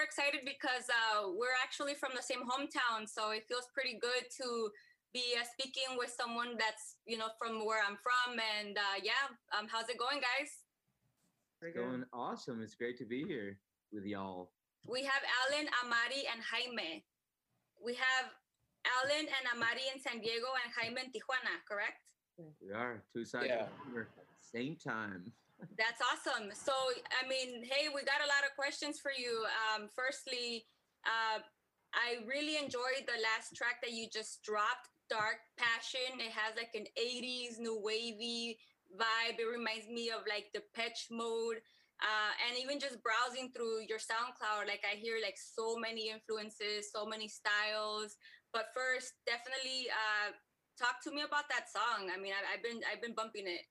more excited because uh, we're actually from the same hometown, so it feels pretty good to be uh, speaking with someone that's you know from where I'm from. And uh, yeah, um, how's it going, guys? It's going awesome. It's great to be here with y'all. We have Alan, Amari, and Jaime. We have Alan and Amari in San Diego and Jaime in Tijuana, correct? We are two sides Yeah. of the same time. That's awesome. So, I mean, hey, we got a lot of questions for you. Um, firstly, uh, I really enjoyed the last track that you just dropped, Dark Passion. It has like an 80s new wavy vibe. It reminds me of like the Pitch Mode. Uh, and even just browsing through your SoundCloud, like I hear like so many influences, so many styles. But first, definitely uh, talk to me about that song. I mean, I, I've been I've been bumping it.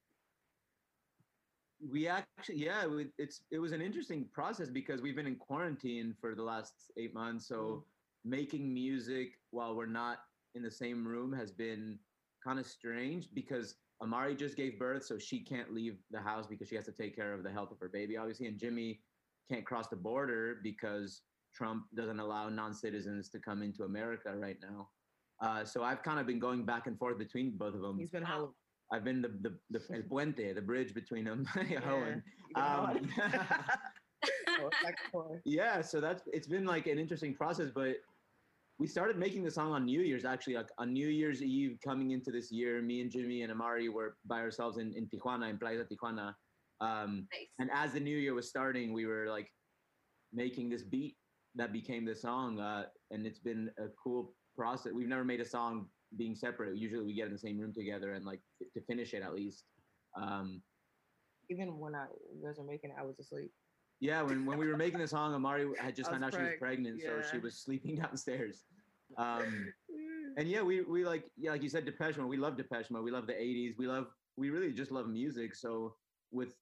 We actually, yeah, it, it's it was an interesting process because we've been in quarantine for the last eight months. So making music while we're not in the same room has been kind of strange because Amari just gave birth, so she can't leave the house because she has to take care of the health of her baby, obviously. And Jimmy can't cross the border because Trump doesn't allow non-citizens to come into America right now. Uh, so I've kind of been going back and forth between both of them. He's been hella. I've been the the, the el puente, the bridge between them. Yeah, Owen. he's been hella- Um, it's like a toy. yeah, so that's it's been like an interesting process, but we started making the song on New Year's actually. Like on New Year's Eve, coming into this year, me and Jimmy and Amari were by ourselves in, in Tijuana, in Playa Tijuana. Um, Nice. and as the new year was starting, we were like making this beat that became the song, uh, and it's been a cool process. We've never made a song being separate. Usually, we get in the same room together and like to finish it at least. Um, Even when I guys were making it, I was asleep. yeah, when, when we were making the song, Amari had just found out was she was preg- pregnant, so she was sleeping downstairs. Um, and yeah, we we like yeah, like you said, Depeche Mode. We love Depeche Mode. We love the '80s. We love we really just love music. So with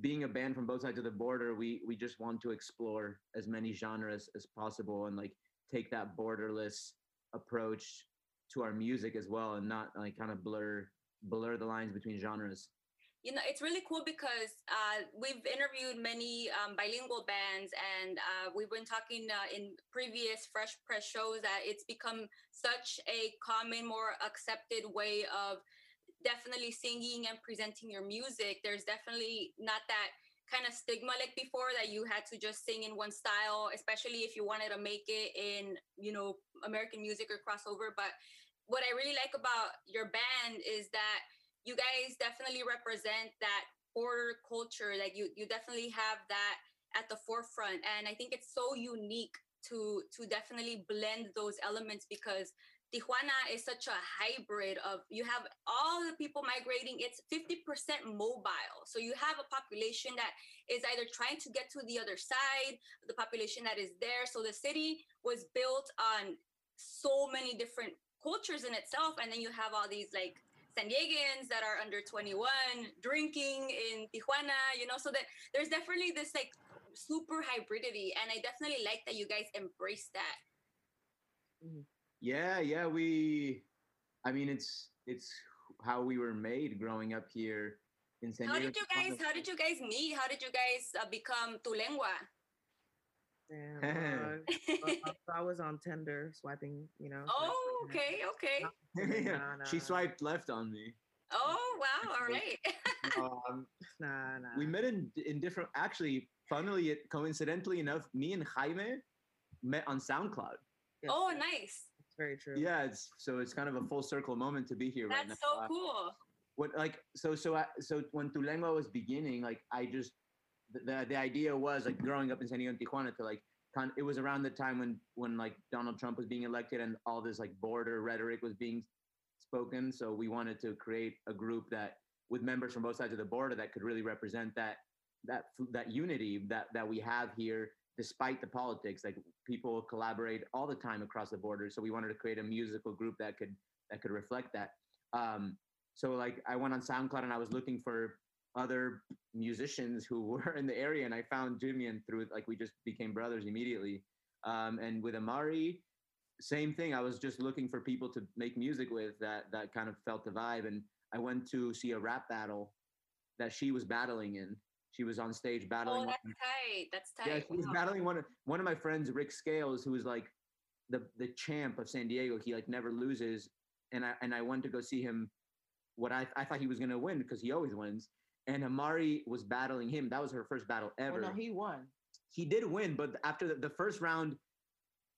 being a band from both sides of the border, we we just want to explore as many genres as possible and like take that borderless approach to our music as well, and not like kind of blur blur the lines between genres. you know it's really cool because uh, we've interviewed many um, bilingual bands and uh, we've been talking uh, in previous fresh press shows that it's become such a common more accepted way of definitely singing and presenting your music there's definitely not that kind of stigma like before that you had to just sing in one style especially if you wanted to make it in you know american music or crossover. But what i really like about your band is that you guys definitely represent that border culture like you you definitely have that at the forefront. And i think it's so unique to to definitely blend those elements because Tijuana is such a hybrid of you have all the people migrating it's 50% mobile. So you have a population that is either trying to get to the other side the population that is there. So the city was built on so many different cultures in itself. And then you have all these like San Diegans that are under 21 drinking in Tijuana, you know, so that there's definitely this like super hybridity. And I definitely like that you guys embrace that. Mm-hmm. Yeah, yeah, we. I mean, it's it's how we were made growing up here in San How did you guys, how did you guys meet? How did you guys uh, become tu lengua? Damn, uh, I was on Tinder swiping, you know. Oh, okay, okay. Yeah, She swiped left on me. Oh, wow, all right. Um, Nah, nah. we met in in different. Actually, funnily, it- coincidentally enough, me and Jaime met on SoundCloud. Yes, oh, nice. Very true. Yeah, it's so it's kind of a full circle moment to be here right That's now. so Uh, cool. what like so so I, so when Tulengua was beginning, like I just the, the the idea was like growing up in San Diego and Tijuana to like kind it was around the time when when like Donald Trump was being elected and all this like border rhetoric was being spoken. So we wanted to create a group that with members from both sides of the border that could really represent that that that unity that that we have here despite the politics like people collaborate all the time across the border. So we wanted to create a musical group that could that could reflect that. Um so like i went on soundcloud and i was looking for other musicians who were in the area and i found jimmy and through like we just became brothers immediately. Um and with amari same thing. I was just looking for people to make music with that that kind of felt the vibe. And i went to see a rap battle that she was battling in she was on stage battling. Oh, one- that's tight. That's tight. yeah, she was Wow. battling one of one of my friends, Rick Scales, who was like the the champ of San Diego. He like never loses, and I and I went to go see him. What I I thought he was gonna win because he always wins. And Amari was battling him. That was her first battle Oh, ever. no, he won. he did win, but after the, the first round,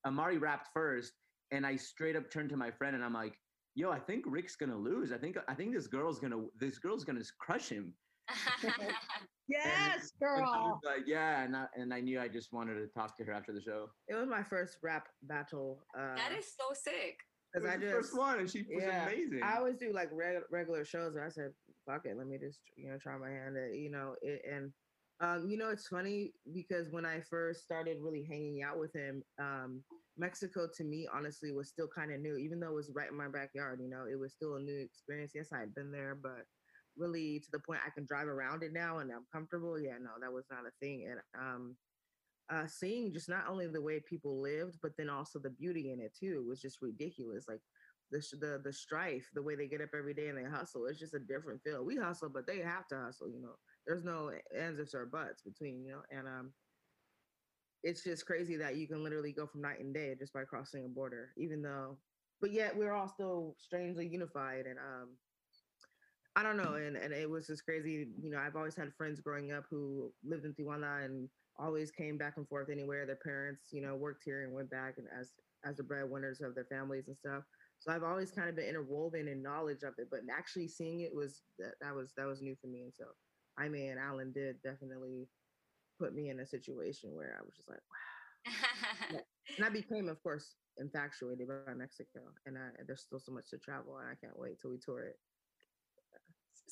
Amari rapped first, and I straight up turned to my friend and I'm like, "Yo, I think Rick's gonna lose. I think I think this girl's gonna this girl's gonna crush him." Yes, And girl. was like, "Yeah," and I, and I knew I just wanted to talk to her after the show. It was my first rap battle. Uh, that is so sick. It because was I just first one, and she was yeah, amazing. I always do like reg- regular shows, and I said, "Fuck it, let me just you know try my hand at you know." It, and um, you know, it's funny because when I first started really hanging out with him, um, Mexico to me honestly was still kind of new, even though it was right in my backyard. You know, it was still a new experience. Yes, I had been there, but really to the point I can drive around it now and I'm comfortable. Yeah, no, that was not a thing. And um, uh, seeing just not only the way people lived, but then also the beauty in it too was just ridiculous. Like the the the strife, the way they get up every day and they hustle. It's just a different feel. We hustle, but they have to hustle. You know, there's no ends ifs or buts between. You know, and um, it's just crazy that you can literally go from night and day just by crossing a border, even though. But yet we're all still strangely unified, and um, I don't know, and and it was just crazy. You know, I've always had friends growing up who lived in Tijuana and always came back and forth anywhere. Their parents, you know, worked here and went back and as as the breadwinners of their families and stuff. So I've always kind of been interwoven in knowledge of it, but actually seeing it was that, that was that was new for me. And so I mean, Alan did definitely put me in a situation where I was just like, wow. And I became, of course, infatuated by Mexico, and I, there's still so much to travel, and I can't wait till we tour it.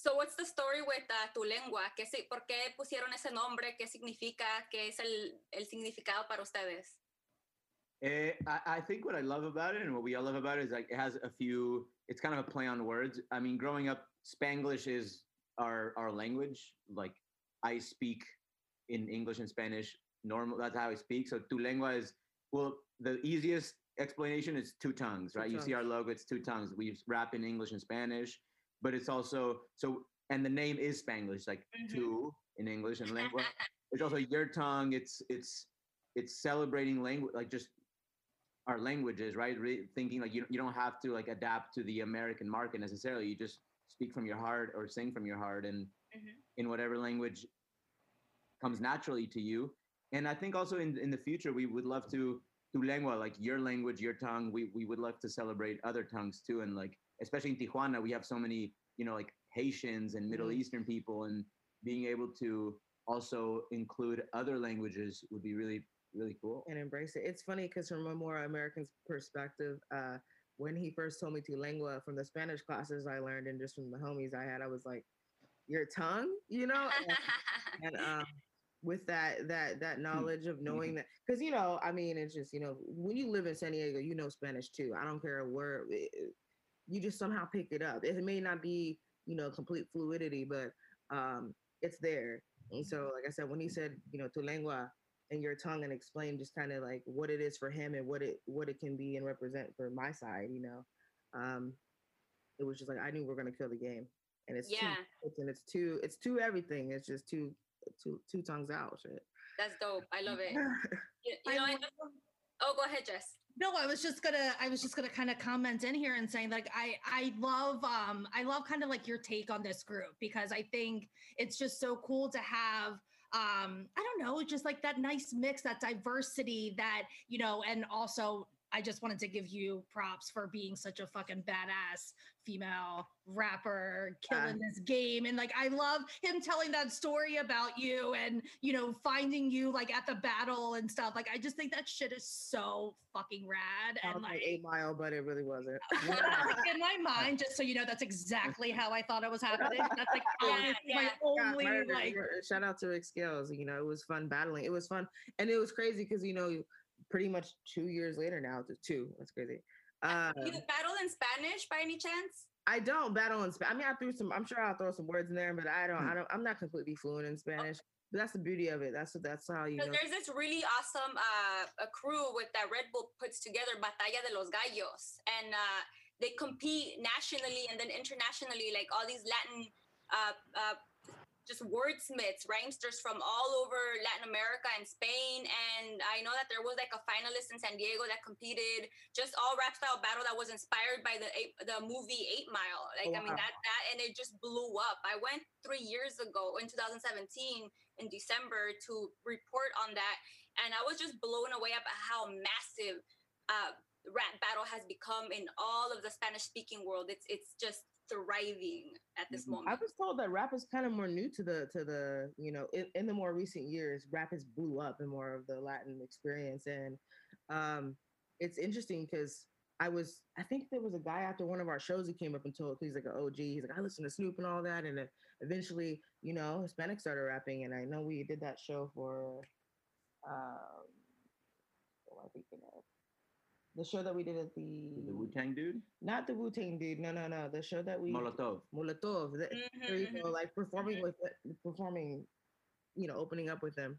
So what's the story with uh, tu lengua? ¿Qué, si- ¿Por qué pusieron ese nombre? ¿Qué significa? ¿Qué es el, el significado para ustedes? Eh, I, I think what I love about it and what we all love about it is like it has a few. It's kind of a play on words. I mean, growing up, Spanglish is our our language. Like I speak in English and Spanish normal. That's how I speak. So tu lengua is well. The easiest explanation is two tongues, Two right? You see our logo. It's two tongues. We rap in English and Spanish, but it's also so. And the name is Spanglish, like Mhm. two in English and lengua. it's also your tongue. It's it's it's celebrating language, like just our languages, right? Re- thinking like you you don't have to like adapt to the American market necessarily. You just speak from your heart or sing from your heart, and Mhm. in whatever language comes naturally to you. And I think also in in the future we would love to tu lengua, like your language, your tongue. We we would love to celebrate other tongues too, and like especially in Tijuana, we have so many you know like Haitians and Middle Mhm. Eastern people, and being able to also include other languages would be really really cool. and embrace it. It's funny because from a more American's perspective, uh, when he first told me to lengua from the Spanish classes I learned and just from the homies I had, I was like, "Your tongue," you know. And, and um, with that that that knowledge of knowing that, because you know, I mean, it's just you know, when you live in San Diego, you know Spanish too. I don't care where you just somehow pick it up. It may not be you know complete fluidity, but um, it's there. And so, like I said, when he said, you know, tu lengua and your tongue and explain just kind of like what it is for him and what it what it can be and represent for my side, you know, um, it was just like I knew we are gonna kill the game, and it's Yeah. two, and it's two, it's two everything. It's just two, two, two tongues out. Shit. That's dope. I love it. You, you know, I oh, go ahead, Jess. No, I was just gonna I was just gonna kind of comment in here and saying like I I love um I love kind of like your take on this group because I think it's just so cool to have um I don't know just like that nice mix that diversity that you know and also I just wanted to give you props for being such a fucking badass female rapper killing this game and like I love him telling that story about you and you know finding you like at the battle and stuff like I just think that shit is so fucking rad and like Eight Mile, but it really wasn't. in my mind, just so you know, that's exactly how I thought it was happening. That's like Yeah, obviously my yeah. only murdered. like shout out to Rick Scales. You know, it was fun battling. It was fun, and it was crazy because you know, pretty much two years later now, th- two. That's crazy. Uh, you battle in Spanish by any chance? I don't battle in Spanish. I mean, I threw some. I'm sure I'll throw some words in there, but I don't. I don't. I'm not completely fluent in Spanish. But that's the beauty of it. That's what. that's how you know. There's this really awesome uh, a crew with that Red Bull puts together, Batalla de los Gallos, and uh, they compete nationally and then internationally, like all these Latin uh, uh, just wordsmiths, rhymesters from all over Latin America and Spain. And I know that there was like a finalist in San Diego that competed, just all rap style battle that was inspired by the the movie Eight Mile. Like oh, I mean that that and it just blew up. I went three years ago in 2017 in December to report on that, and I was just blown away about how massive. Uh, rap battle has become in all of the Spanish speaking world. It's it's just thriving at this moment. I was told that rap is kind of more new to the to the you know in, in, the more recent years, rap has blew up in more of the Latin experience, and um, it's interesting because I was I think there was a guy after one of our shows who came up and told he's like an OG. He's like I listen to Snoop and all that, and eventually you know Hispanic started rapping, and I know we did that show for. Um, what am I thinking of? The show that we did at the the Wu Tang dude. Not the Wu Tang dude. No, no, no. The show that we Molotov. Molotov. The, mm-hmm. There you go. Mm-hmm. Like performing with performing, you know, opening up with them.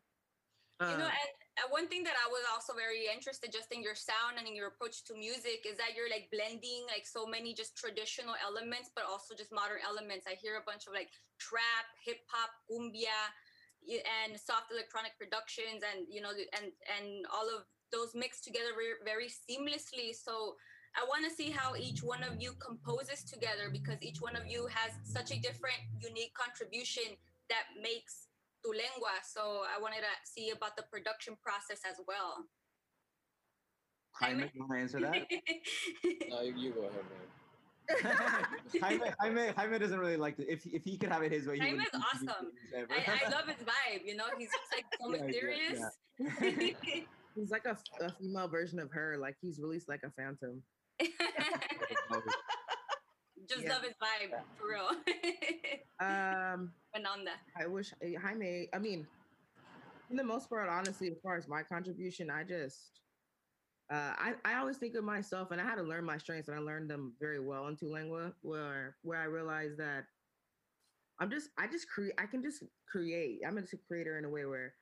Uh, you know, uh, and, and one thing that I was also very interested just in your sound and in your approach to music is that you're like blending like so many just traditional elements, but also just modern elements. I hear a bunch of like trap, hip hop, cumbia, and soft electronic productions, and you know, and and all of those mix together very, very seamlessly. So I want to see how each one of you composes together because each one of you has such a different, unique contribution that makes Tu Lengua. So I wanted to see about the production process as well. Jaime, you want to answer that? no, you go ahead, man. Jaime, Jaime, Jaime doesn't really like it. If if he could have it his way, Jaime is awesome. I, I, love his vibe. You know, he's just like so yeah, mysterious. Yeah, yeah. He's like a, a female version of her. Like he's released like a phantom. Just yeah. love his vibe for real. um, Ananda. I wish eh, Jaime. I mean, in the most part, honestly, as far as my contribution, I just. Uh, I, I always think of myself, and I had to learn my strengths, and I learned them very well in Tu where where I realized that I'm just I just create I can just create. I'm just a creator in a way where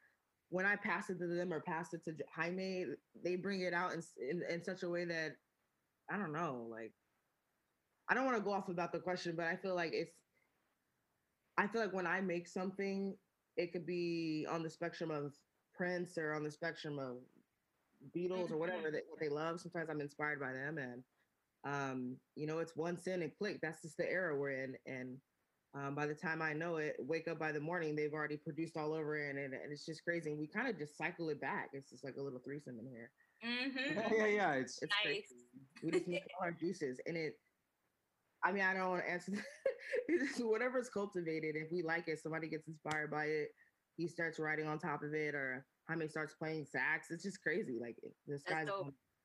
when I pass it to them or pass it to Jaime, they bring it out in, in, in such a way that I don't know, like I don't want to go off about the question, but I feel like it's I feel like when I make something, it could be on the spectrum of Prince or on the spectrum of Beatles or whatever mm-hmm. they, they love. Sometimes I'm inspired by them, and um, you know, it's one sin and click. That's just the era we're in, and um, by the time I know it, wake up by the morning, they've already produced all over it, and, and, and it's just crazy. And we kind of just cycle it back. It's just like a little threesome in here. Mm-hmm. Yeah, yeah, yeah. It's, it's nice. Crazy. We just make all our juices, and it. I mean, I don't want to answer. whatever's cultivated. If we like it, somebody gets inspired by it. He starts writing on top of it, or Jaime starts playing sax. It's just crazy. Like this guy's.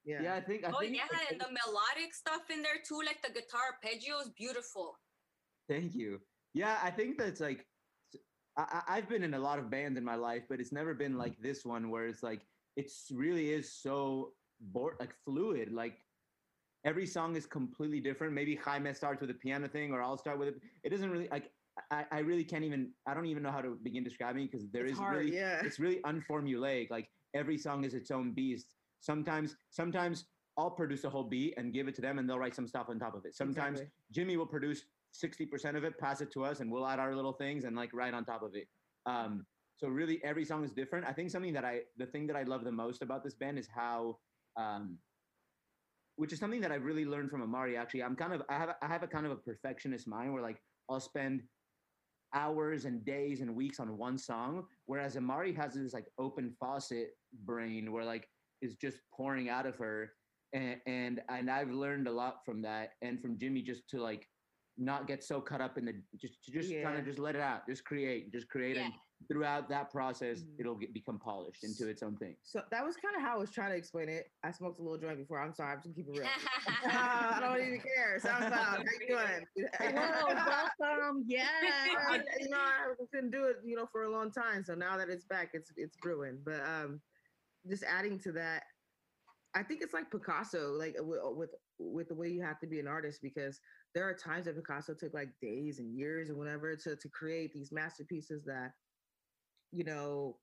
Yeah. yeah, I think. I oh think yeah, and the melodic stuff in there too, like the guitar arpeggio is beautiful. Thank you. Yeah, I think that's like I, I've been in a lot of bands in my life, but it's never been mm. like this one where it's like it's really is so bored, like fluid. Like every song is completely different. Maybe Jaime starts with a piano thing, or I'll start with it. It doesn't really like. I, I really can't even. I don't even know how to begin describing because there it's is hard, really. Yeah. It's really unformulaic. Like every song is its own beast. Sometimes, sometimes I'll produce a whole beat and give it to them, and they'll write some stuff on top of it. Sometimes exactly. Jimmy will produce 60% of it, pass it to us, and we'll add our little things and like right on top of it. Um, so really, every song is different. I think something that I, the thing that I love the most about this band is how, um, which is something that I've really learned from Amari. Actually, I'm kind of, I have, I have a kind of a perfectionist mind where like I'll spend hours and days and weeks on one song, whereas Amari has this like open faucet brain where like is just pouring out of her, and and and I've learned a lot from that, and from Jimmy just to like not get so caught up in the just to just yeah. kind of just let it out just create just create yeah. and throughout that process mm-hmm. it'll get, become polished into its own thing so that was kind of how i was trying to explain it i smoked a little joint before i'm sorry i'm just gonna keep it real uh, i don't even care soundcloud how are you doing Hello, welcome yeah you know i couldn't do it you know for a long time so now that it's back it's it's brewing but um just adding to that I think it's like Picasso, like with, with with the way you have to be an artist because there are times that Picasso took like days and years and whatever to to create these masterpieces that you know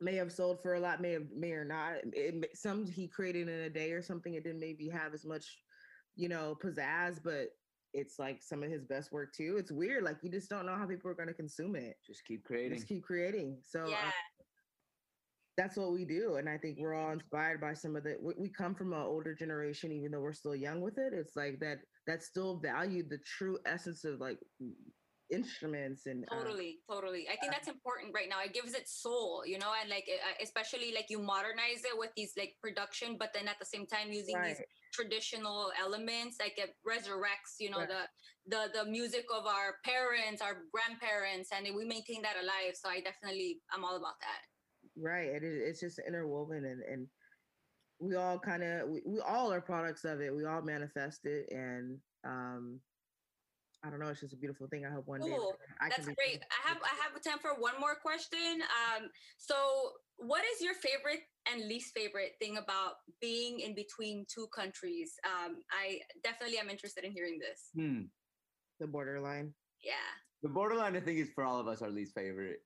may have sold for a lot, may have may or not. It, some he created in a day or something. It didn't maybe have as much, you know, pizzazz, but it's like some of his best work too. It's weird, like you just don't know how people are going to consume it. Just keep creating. Just keep creating. So uh, yeah. that's what we do, and I think we're all inspired by some of the. We, we come from an older generation, even though we're still young with it. It's like that that still valued the true essence of like instruments and uh, totally totally i think that's important right now it gives it soul you know and like uh, especially like you modernize it with these like production but then at the same time using right. these traditional elements like it resurrects you know Right. the the the music of our parents our grandparents and we maintain that alive so i definitely i'm all about that right it, is- it's just interwoven and and we all kind of we, we all are products of it we all manifest it and um i don't know it's just a beautiful thing i hope one day Cool. I can That's be- great. I have I have time for one more question. Um, so what is your favorite and least favorite thing about being in between two countries? Um, I definitely am interested in hearing this. Hmm. the borderline Yeah. The borderline, I think, is for all of us our least favorite.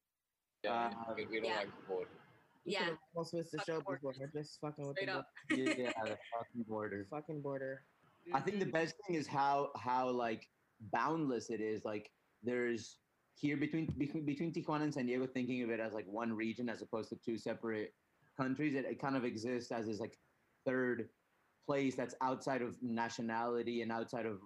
Yeah, Uh, we, we don't yeah. like the board. We Yeah. could've almost missed the Fucking show border. before just fucking with Straight the up. Yeah, the fucking border. fucking border I think the Mhm. best thing is how how like boundless it is. Like there's here between between between Tijuana and San Diego, thinking of it as like one region as opposed to two separate countries. It, it kind of exists as this like third place that's outside of nationality and outside of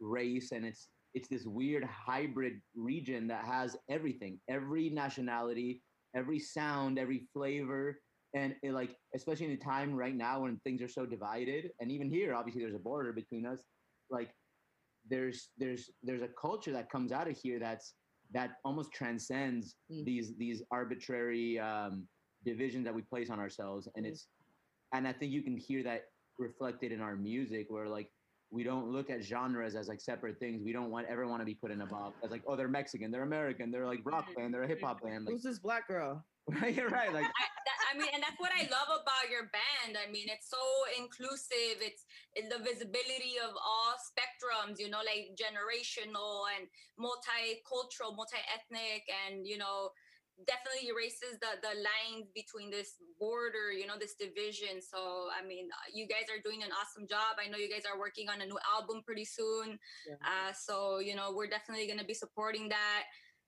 race, and it's it's this weird hybrid region that has everything, every nationality, every sound, every flavor, and it like especially in a time right now when things are so divided and even here obviously there's a border between us like there's there's there's a culture that comes out of here that's that almost transcends Mm. these these arbitrary um, divisions that we place on ourselves and Mhm. it's and i think you can hear that reflected in our music where like we don't look at genres as like separate things we don't want ever want to be put in a mm. box as like oh they're mexican they're american they're like rock band they're a hip-hop band like who's this black girl right right like I, that, I mean, and that's what I love about your band. I mean, it's so inclusive. It's, it's the visibility of all spectrums, you know, like generational and multicultural, multi-ethnic, and you know, definitely erases the the lines between this border, you know, this division. So, I mean, you guys are doing an awesome job. I know you guys are working on a new album pretty soon. Uh, so you know, we're definitely going to be supporting that.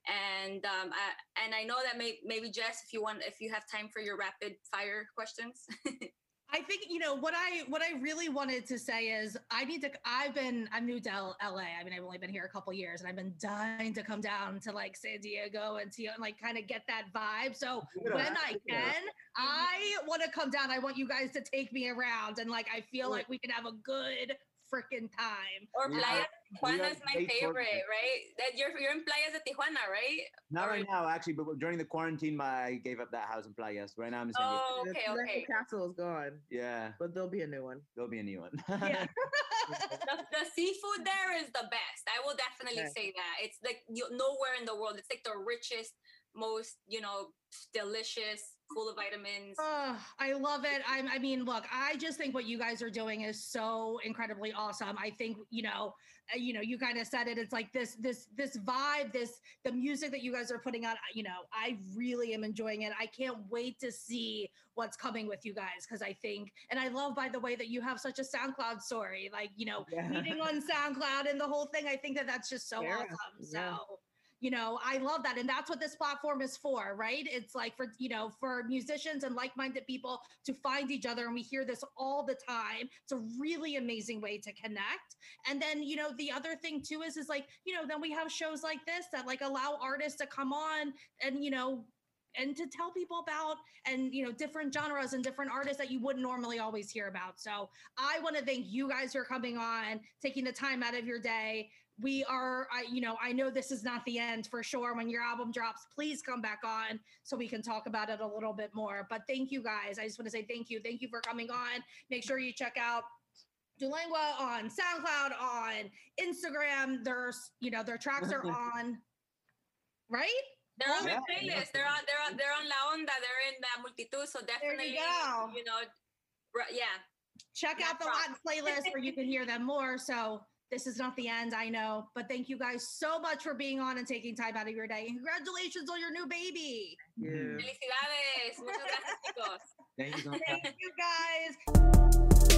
And um, I, and I know that may, maybe Jess, if you want, if you have time for your rapid fire questions. I think you know what I what I really wanted to say is I need to I've been I'm new to L- LA. I mean I've only been here a couple years and I've been dying to come down to like San Diego and see and like kind of get that vibe. So Yeah. when I can, I want to come down. I want you guys to take me around and like I feel Cool. like we can have a good freaking time. or We Playa are- Tijuana is my favorite, that. right? That you're you're in Playas de Tijuana, right? Not Or- right now, actually, but during the quarantine, my I gave up that house in Playas. Right now, I'm in San Diego. Oh, The okay, Tobacco okay. castle is gone Yeah, but there'll be a new one there'll be a new one. Yeah. The, the seafood there is the best. I will definitely Okay. say that. It's like you, nowhere in the world. It's like the richest, most you know, delicious, full of vitamins. Oh, I love it. I'm, I mean, look, I just think what you guys are doing is so incredibly awesome. I think, you know, uh, you know, you kind of said it. It's like this, this, this vibe, this, the music that you guys are putting out. You know, I really am enjoying it. I can't wait to see what's coming with you guys because I think, and I love, by the way, that you have such a SoundCloud story. Like, you know, Yeah. meeting on SoundCloud and the whole thing. I think that that's just so Yeah, awesome. So, yeah. You know, I love that. And that's what this platform is for, right? It's like for, you know, for musicians and like minded people to find each other. And we hear this all the time. It's a really amazing way to connect. And then, you know, the other thing too is, is like, you know, then we have shows like this that like allow artists to come on and, you know, and to tell people about and you know different genres and different artists that you wouldn't normally always hear about so i want to thank you guys for coming on taking the time out of your day we are I, you know i know this is not the end for sure when your album drops please come back on so we can talk about it a little bit more but thank you guys i just want to say thank you thank you for coming on make sure you check out Tulengua on SoundCloud, on Instagram. There's, you know, their tracks are on, right? They're on my Yeah, playlist. They're on they're on they're on La Onda. They're in uh, the Multitud. So There definitely, you go. you know, right, yeah. Check Yeah, out the props. Latin playlist where you can hear them more. So this is not the end, I know, but thank you guys so much for being on and taking time out of your day. And congratulations on your new baby. Yeah. Felicidades. Muchas gracias, chicos. Thank you so. Thank you guys.